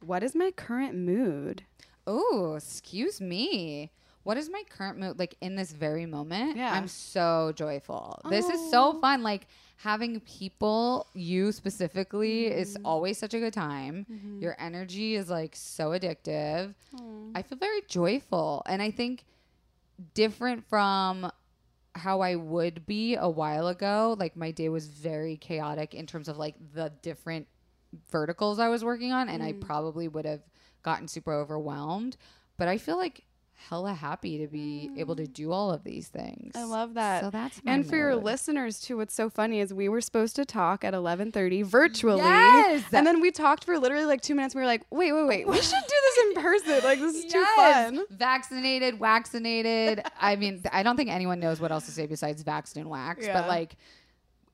What is my current mood? Oh, excuse me. What is my current mood like in this very moment? Yeah. I'm so joyful. This is so Oh. fun. Like having people, you specifically, is Mm-hmm. always such a good time. Your energy is like so addictive. I feel very joyful. And I think different from how I would be a while ago. Like my day was very chaotic in terms of like the different verticals I was working on, and I Mm. probably would have gotten super overwhelmed. But I feel like hella happy to be able to do all of these things. Mm. I love that. So that's and for your listeners too, what's so funny is we were supposed to talk at 11:30 virtually, Yes! and then we talked for literally like two minutes. We were like, wait, wait, wait, we should do this in person. Like this is too fun. Vaccinated, vaccinated. I mean, I don't think anyone knows what else to say besides vaxxed and wax. Yeah. But like,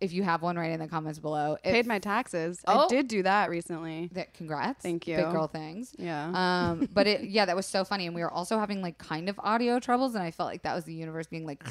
if you have one, write in the comments below. Paid my taxes. Oh. I did do that recently. that congrats. Thank you. Big girl things. Yeah. Um, but it yeah, that was so funny, and we were also having like kind of audio troubles, and I felt like that was the universe being like,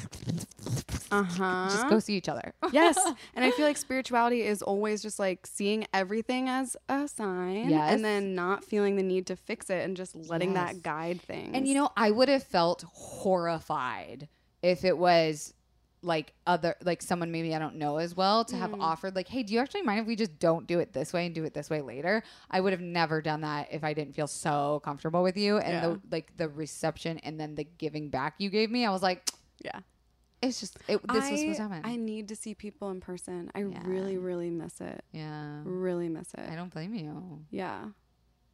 Uh huh. just go see each other. yes. And I feel like spirituality is always just like seeing everything as a sign Yes. and then not feeling the need to fix it and just letting Yes. that guide things. And you know, I would have felt horrified if it was like other like someone maybe I don't know as well to have mm. offered like, hey, do you actually mind if we just don't do it this way and do it this way later? I would have never done that if I didn't feel so comfortable with you and Yeah. the like the reception and then the giving back you gave me. I was like, yeah. it's just it, this I, was supposed to happen. I need to see people in person. I Yeah. really, really miss it. yeah, Really miss it. I don't blame you. Yeah.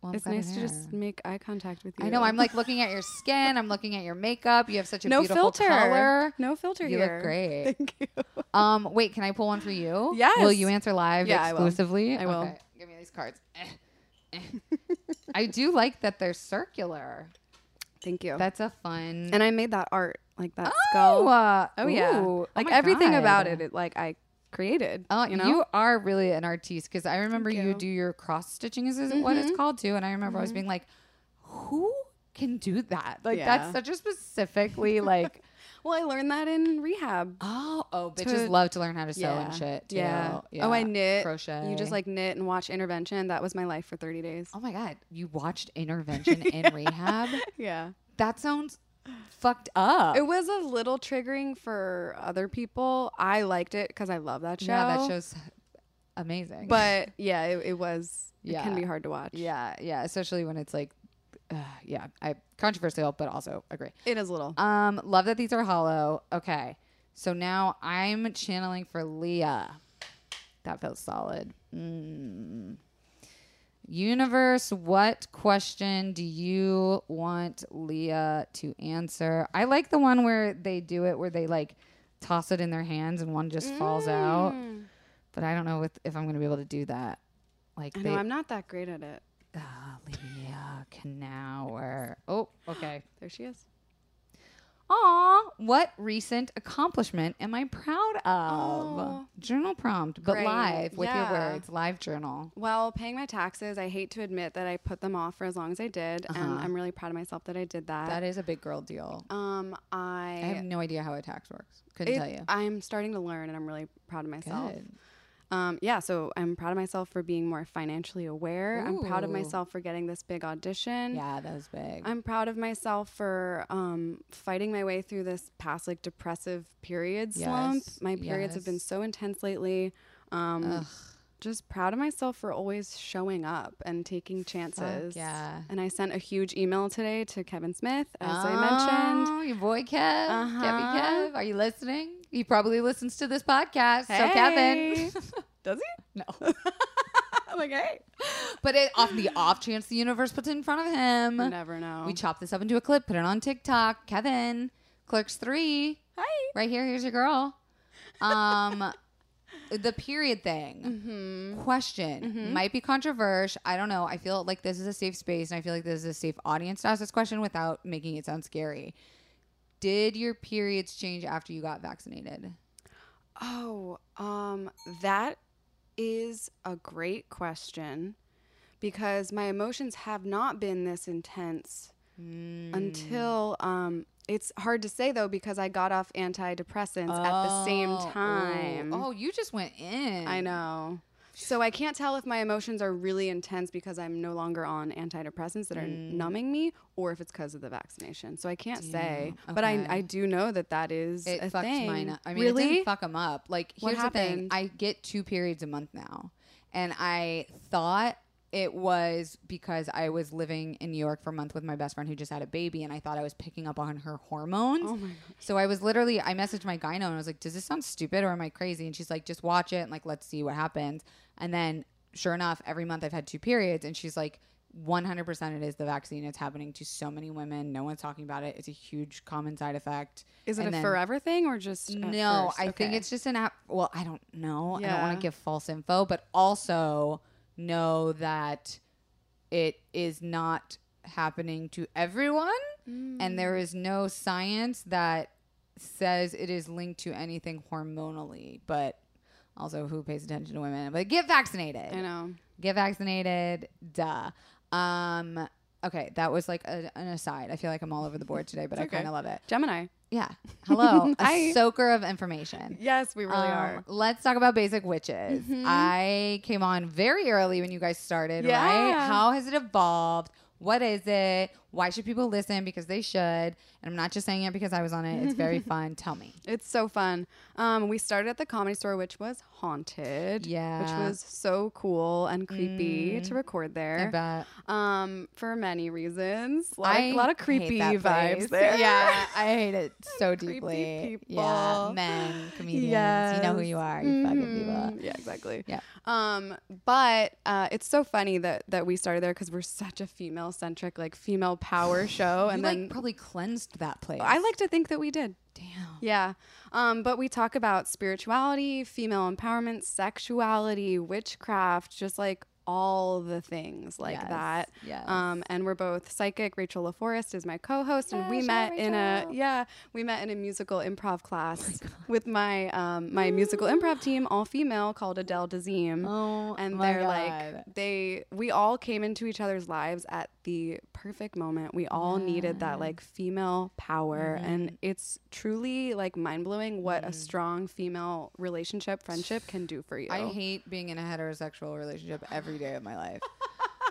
Well, I'm it's nice to just make eye contact with you. I know. I'm like looking at your skin. I'm looking at your makeup. You have such a no beautiful filter. color. No filter You here. You look great. Thank you. Um, wait, can I pull one for you? Yes. Will you answer live Yeah, I will. exclusively? I will. Okay, Give me these cards. I do like that they're circular. Thank you. That's a fun. and I made that art, like that oh, skull. uh, Oh yeah. ooh. Oh like my everything God. about it, it like I created. Oh, you know? you are really an artiste because I remember you. you. do your cross stitching. Is, is what it's Mhm. called too? And I remember I was being like, who can do that? Like Yeah. that's such a specifically like. Well, I learned that in rehab. Oh, oh, bitches To- love to learn how to sew and shit. Too. Yeah. Oh, I knit. crochet. You just like knit and watch intervention. That was my life for 30 days. Oh my god, you watched intervention in rehab? Yeah. That sounds fucked up. It was a little triggering for other people. I liked it because I love that show. yeah, that show's amazing. But yeah, it, it was. It Yeah. can be hard to watch. yeah, yeah, especially when it's like, uh, yeah, I controversial, but also agree. It is a little. Um, love that these are hollow. Okay, so now I'm channeling for Leah. That feels solid. Mm. Universe, what question do you want Leah to answer? I like the one where they do it where they like toss it in their hands and one just falls out. Mm. But I don't know if, if I'm going to be able to do that. Like I they, know I'm not that great at it. Ah, Leah, Knauer. Oh, okay. There she is. Aw, what recent accomplishment am I proud of? Aw. Journal prompt, but Great. live with Yeah. your words, live journal. Well, paying my taxes, I hate to admit that I put them off for as long as I did, and Uh-huh. I'm really proud of myself that I did that. That is a big girl deal. um, I, I have no idea how a tax works. Couldn't it- tell you. I'm starting to learn, and I'm really proud of myself. Good. Um, yeah, so I'm proud of myself for being more financially aware. I'm proud of myself for getting this big audition. Yeah, that was big. I'm proud of myself for um, fighting my way through this past like depressive period slump. Yes, My periods have been so intense lately. Um, just proud of myself for always showing up and taking chances. yeah. And I sent a huge email today to Kevin Smith, as I mentioned. Oh, your boy Kev. Uh-huh. Kevy Kev. Are you listening? He probably listens to this podcast. So Kevin. Does he? no. I'm like, hey. But it, off the off chance the universe puts it in front of him. Never know. We chop this up into a clip, put it on TikTok. Kevin, Clerks 3. Hi. Right here, here's your girl. Um the period thing. Mm-hmm. Question might be controversial. I don't know. I feel like this is a safe space and I feel like this is a safe audience to ask this question without making it sound scary. Did your periods change after you got vaccinated? Oh, um, that is a great question because my emotions have not been this intense until um it's hard to say though because I got off antidepressants at the same Oh, time. Oh, you just went in. I know. So I can't tell if my emotions are really intense because I'm no longer on antidepressants that are Mm. numbing me or if it's because of the vaccination. So I can't say, but I I do know that that is It a fucked thing. mine up. I mean, really? it didn't fuck them up. Like, here's the thing. I get two periods a month now, and I thought it was because I was living in New York for a month with my best friend who just had a baby, and I thought I was picking up on her hormones. Oh my So I was literally, I messaged my gyno and I was like, "Does this sound stupid or am I crazy?" And she's like, "Just watch it and like let's see what happens." And then, sure enough, every month I've had two periods, and she's like. 100% it is the vaccine. It's happening to so many women. No one's talking about it. It's a huge common side effect. Is it And a then- forever thing or just no? I think it's just an app. Well, I don't know. I don't want to give false info, but also know that it is not happening to everyone, and there mm. is no science that says it is linked to anything hormonally. But also, who pays attention to women? But get vaccinated. I know. Get vaccinated. Duh. Um. Okay, that was like a, an aside. I feel like I'm all over the board today, but I okay. kind of love it. Gemini. Yeah. Hello. a soaker of information. Yes, we really Um, are. Mm-hmm. Let's talk about basic witches. I came on very early when you guys started, right? How has it evolved? What is it? Why should people listen? Because they should. And I'm not just saying it because I was on it. It's very fun. Tell me. It's so fun. Um, we started at the comedy store, which was haunted. Yeah. Which was so cool and creepy to record I there. bet. Um, for many reasons. A lot, of, lot of creepy vibes there. Yeah, I hate it so Creepy deeply. people. Yeah, men, comedians. You know who you are. You fucking people. Mhm. Yeah, exactly. Yeah. Um, but uh, it's so funny that that we started there because we're such a female centric, like female power show, and you then like probably cleansed that place. I like to think that we did. Damn. Yeah. Um, but we talk about spirituality, female empowerment, sexuality, witchcraft, just like all the things like Yes, that. yes. Um, and we're both psychic. Rachel LaForest is my co-host, and we met out in a yeah, we met in a musical improv Oh class with my um, my musical improv team, all female, called Adele Dazeem. Oh, and they're God. like they we all came into each other's lives at the perfect moment. We all needed that like female power, Mm-hmm. and it's truly like mind blowing what a strong female relationship friendship can do for you. I hate being in a heterosexual relationship every day of my life.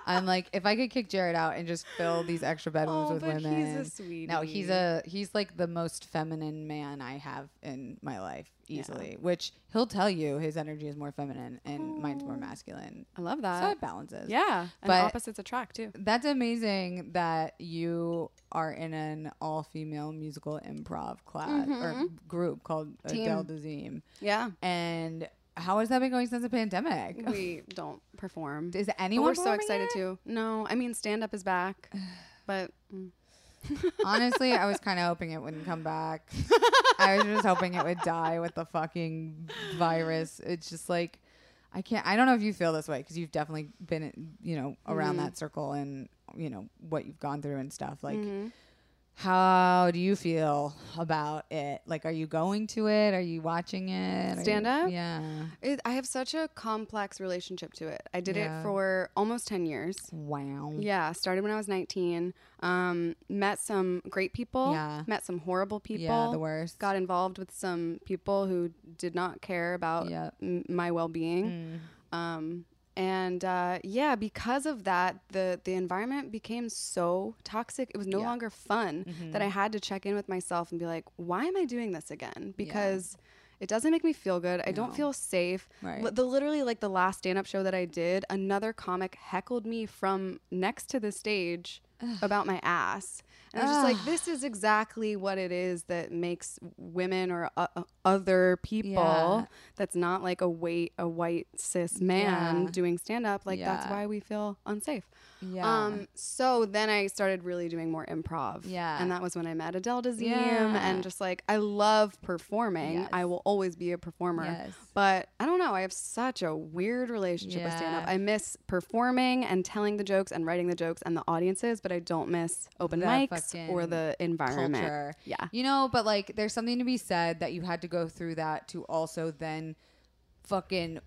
I'm like, if I could kick Jared out and just fill these extra bedrooms Oh, with but he's a women. sweetie. No, he's a he's like the most feminine man I have in my life easily. Which he'll tell you his energy is more feminine and mine's more oh. masculine. I love So that. it balances. yeah, and But- opposites attract too. That's amazing that you are in an all female musical improv class or mm-hmm. group called Team. Adele Dazeem. Yeah, And how has that been going since the pandemic? we don't perform. Is But anyone we're so excited too. No, I mean stand up is back, but mm, Honestly, I was kind of hoping it wouldn't come back. I was just hoping it would die with the fucking virus. It's just like I can't. I don't know if you feel this way because you've definitely been, you know, around Mm-hmm. that circle and you know what you've gone through and stuff. Like, Mm-hmm. How do you feel about it? Like, are you going to it? Are you watching it? Are you- Stand up? Yeah. It, I have such a complex relationship to it. I did Yeah. it for almost 10 years. Wow. Yeah, started when I was 19. Um, met some great people. Yeah. Met some horrible people. Yeah, the worst. Got involved with some people who did not care about Yep. m- my well-being. Mm. Um, and uh, yeah, because of that, the the environment became so toxic. It was no Yeah. longer fun Mm-hmm. that I had to check in with myself and be like, why am I doing this again? Because it doesn't make me feel good. I don't feel safe. Right. The literally like the last stand up show that I did, another comic heckled me from next to the stage about my ass. And I was just like, this is exactly what it is that makes women or uh, uh, other people Yeah. that's not like a white a white cis man Yeah. doing stand up. Like that's why we feel unsafe. Yeah. Um, so then I started really doing more improv. Yeah. And that was when I met Adele Dazeem Yeah. and just like I love performing. Yes. I will always be a performer. Yes. But I don't know, I have such a weird relationship with stand up. Yeah. I miss performing and telling the jokes and writing the jokes and the audiences, but I don't miss open The mics or the environment. culture. Yeah. You know, but like there's something to be said that you had to go through that to also then fucking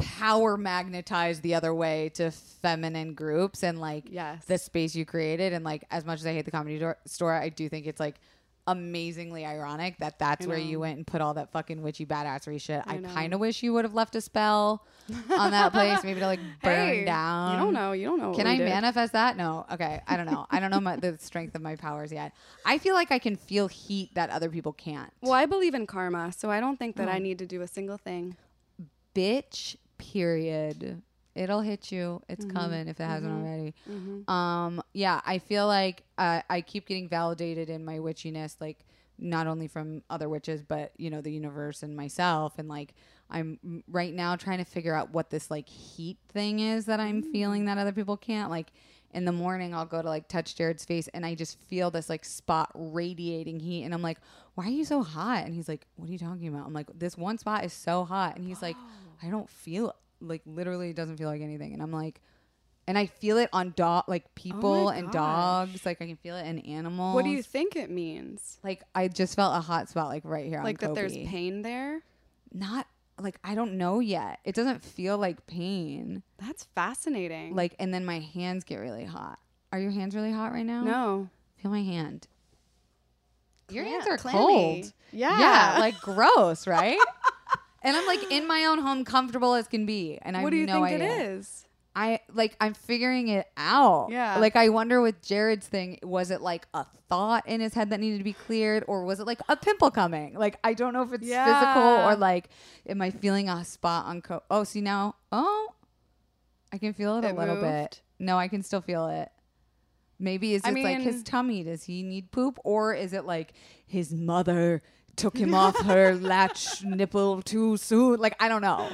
power magnetize the other way to feminine groups and like Yes. the space you created and like as much as I hate the comedy door- store, I do think it's like amazingly ironic that that's where you went and put all that fucking witchy badassery shit. I, I kind of wish you would have left a spell on that place, maybe to like burn Hey, down. You don't know. You don't know. Can I did. manifest that? No. Okay. I don't know. I don't know my, the strength of my powers yet. I feel like I can feel heat that other people can't. Well, I believe in karma, so I don't think that Oh. I need to do a single thing. Bitch, period. It'll hit you. It's Mm-hmm. coming if it hasn't already. Um, yeah, I feel like uh, I keep getting validated in my witchiness, like not only from other witches, but you know the universe and myself. And like I'm right now trying to figure out what this like heat thing is that I'm feeling that other people can't. Like in the morning, I'll go to like touch Jared's face, and I just feel this like spot radiating heat, and I'm like, "Why are you so hot?" And he's like, "What are you talking about?" I'm like, "This one spot is so hot," and he's like, "I don't feel like literally it doesn't feel like anything," and I'm like. And I feel it on dog, like oh people and dogs. Like I can feel it in animals. What do you think it means? like? I just felt a hot spot, like right here. Like that there's pain there? Not like I don't know yet. It doesn't feel like pain. That's fascinating. Like, and then my hands get really hot. Are your hands really hot right now? no. Feel my hand. Your hands are clammy. cold. Yeah. Yeah, like gross, right? and I'm like in my own home, comfortable as can be, and I What do you no think idea. it is? I like I'm figuring it out. Yeah. Like I wonder with Jared's thing, was it like a thought in his head that needed to be cleared, or was it like a pimple coming? Like I don't know if it's physical or like am I feeling a spot on co Oh, see now, oh, I can feel it, a It little bit. moved? No, I can still feel it. Maybe is it like his tummy? Does he need poop, or is it like his mother took him off her latch nipple too soon? Like I don't know.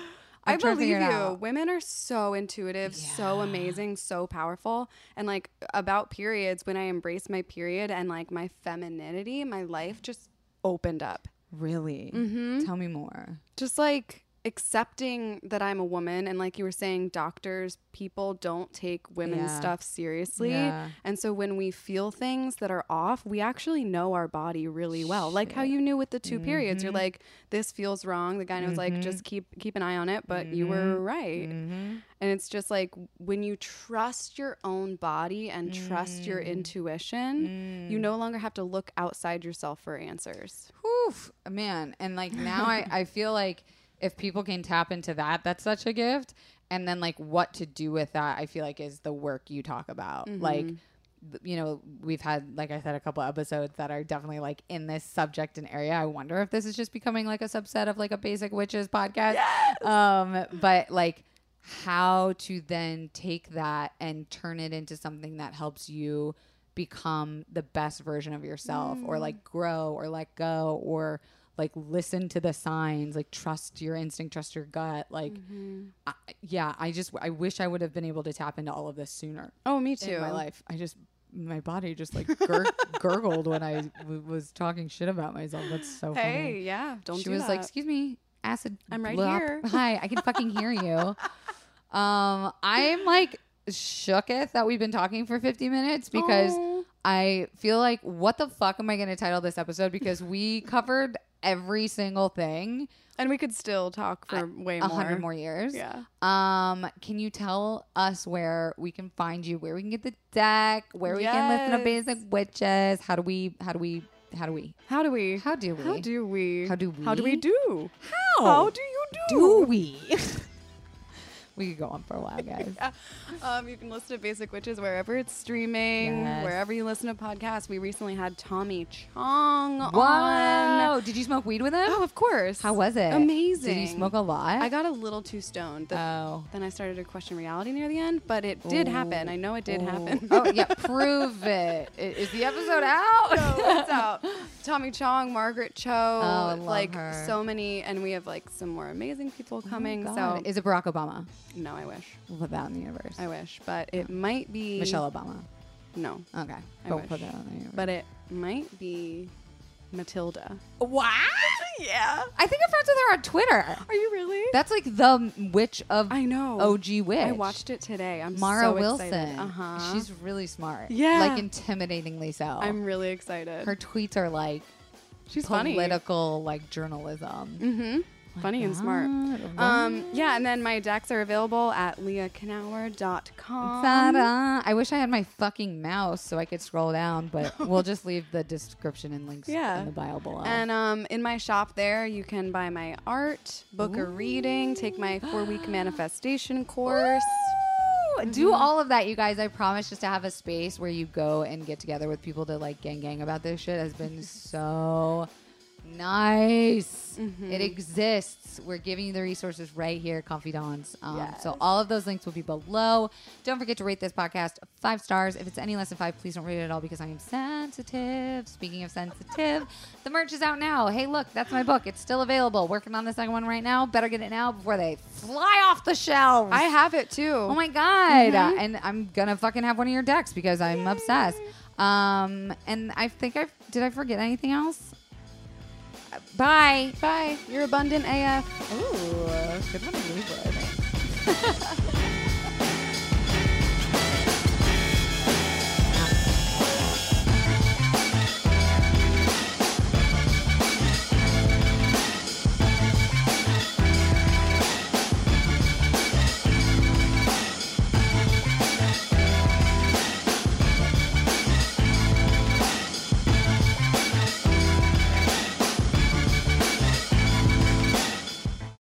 I'm I believe you. Women are so intuitive, so amazing, so powerful. And like about periods, when I embraced my period and like my femininity, my life just opened up. Really? Mm-hmm. Tell me more. Just like accepting that I'm a woman and like you were saying doctors people don't take women's Yeah. stuff seriously Yeah. and so when we feel things that are off we actually know our body really well like how you knew with the 2 periods you're Mm-hmm. like this feels wrong the guy was like just keep keep an eye on it but you were Mm-hmm. right and it's just like when you trust your own body and trust your Mm. intuition you no longer have to look outside yourself for answers Whew, man. And like now I, I feel like if people can tap into that, that's such a gift. And then like what to do with that, I feel like is the work you talk about. Like, you know, we've had, like I said, a couple episodes that are definitely like in this subject and area. I wonder if this is just becoming like a subset of like a basic witches podcast. Um, but like how to then take that and turn it into something that helps you become the best version of yourself or like grow or let go or like listen to the signs like trust your instinct trust your gut like I, yeah i just i wish i would have been able to tap into all of this sooner oh me too in my life i just my body just like gur- gurgled when i w- was talking shit about myself that's so funny hey yeah don't she do was like, "Excuse me, acid." I'm right blop. here." Hi, I can fucking hear you. Um, I'm like shooketh that we've been talking for 50 minutes because. I feel like, what the fuck am I going to title this episode? Because we covered every single thing And we could still talk for way a more. hundred more years. Yeah. Um, can you tell us where we can find you, where we can get the deck, where we can listen to Yes. Basic Witches? How do we? How do we? How do we? How do we? How do we? How do we? How do How do we? we do? How? How do you do? do we? we could go on for a while, guys. Um, you can listen to Basic Witches wherever it's streaming, Yes. wherever you listen to podcasts. We recently had Tommy Chong on. Wow! Did you smoke weed with him? Oh, of course. How was it? Amazing. Did you smoke a lot? I got a little too stoned. The- Oh. Then I started to question reality near the end, but it did happen. I know it did happen. oh yeah, prove it. Is the episode out? No, it's out. Tommy Chong, Margaret Cho, Oh, like her. Oh so many, and we have like some more amazing people coming. God. so is it Barack Obama? No, I wish, We'll put that in the universe. I wish, but it might be Michelle Obama. No, Okay, I don't wish. put that in the universe. but it might be Matilda. wow, Yeah. I think I'm friends with her on Twitter. Are you really? That's like the witch of I know. OG witch. I watched it today. I'm Mara so Wilson. excited. Uh huh. She's really smart. Yeah. like intimidatingly so. I'm really excited. her tweets are like She's funny. political, like journalism. Mm-hmm. Funny and smart. Um, yeah, and then my decks are available at leahknauer.com. Ta-da. I wish I had my fucking mouse so I could scroll down, but we'll just leave the description and links Yeah. in the bio below. And um, in my shop there, you can buy my art, book a reading, take my four week manifestation course. Ooh, Do all of that, you guys. I promise just to have a space where you go and get together with people to like gang gang about this shit has been so nice. It exists. We're giving you the resources right here, Confidants. Um, So all of those links will be below. Don't forget to rate this podcast five stars. If it's any less than five, please don't rate it at all because I am sensitive. Speaking of sensitive, the merch is out now. Hey, look, that's my book. It's still available. Working on the second one right now. Better get it now before they fly off the shelves. I have it too. Oh my god! Uh, and I'm gonna fucking have one of your decks because I'm obsessed. Um, and I think I did. I forget anything else? Bye. Bye. You're abundant AF. Ooh, good one to leave with.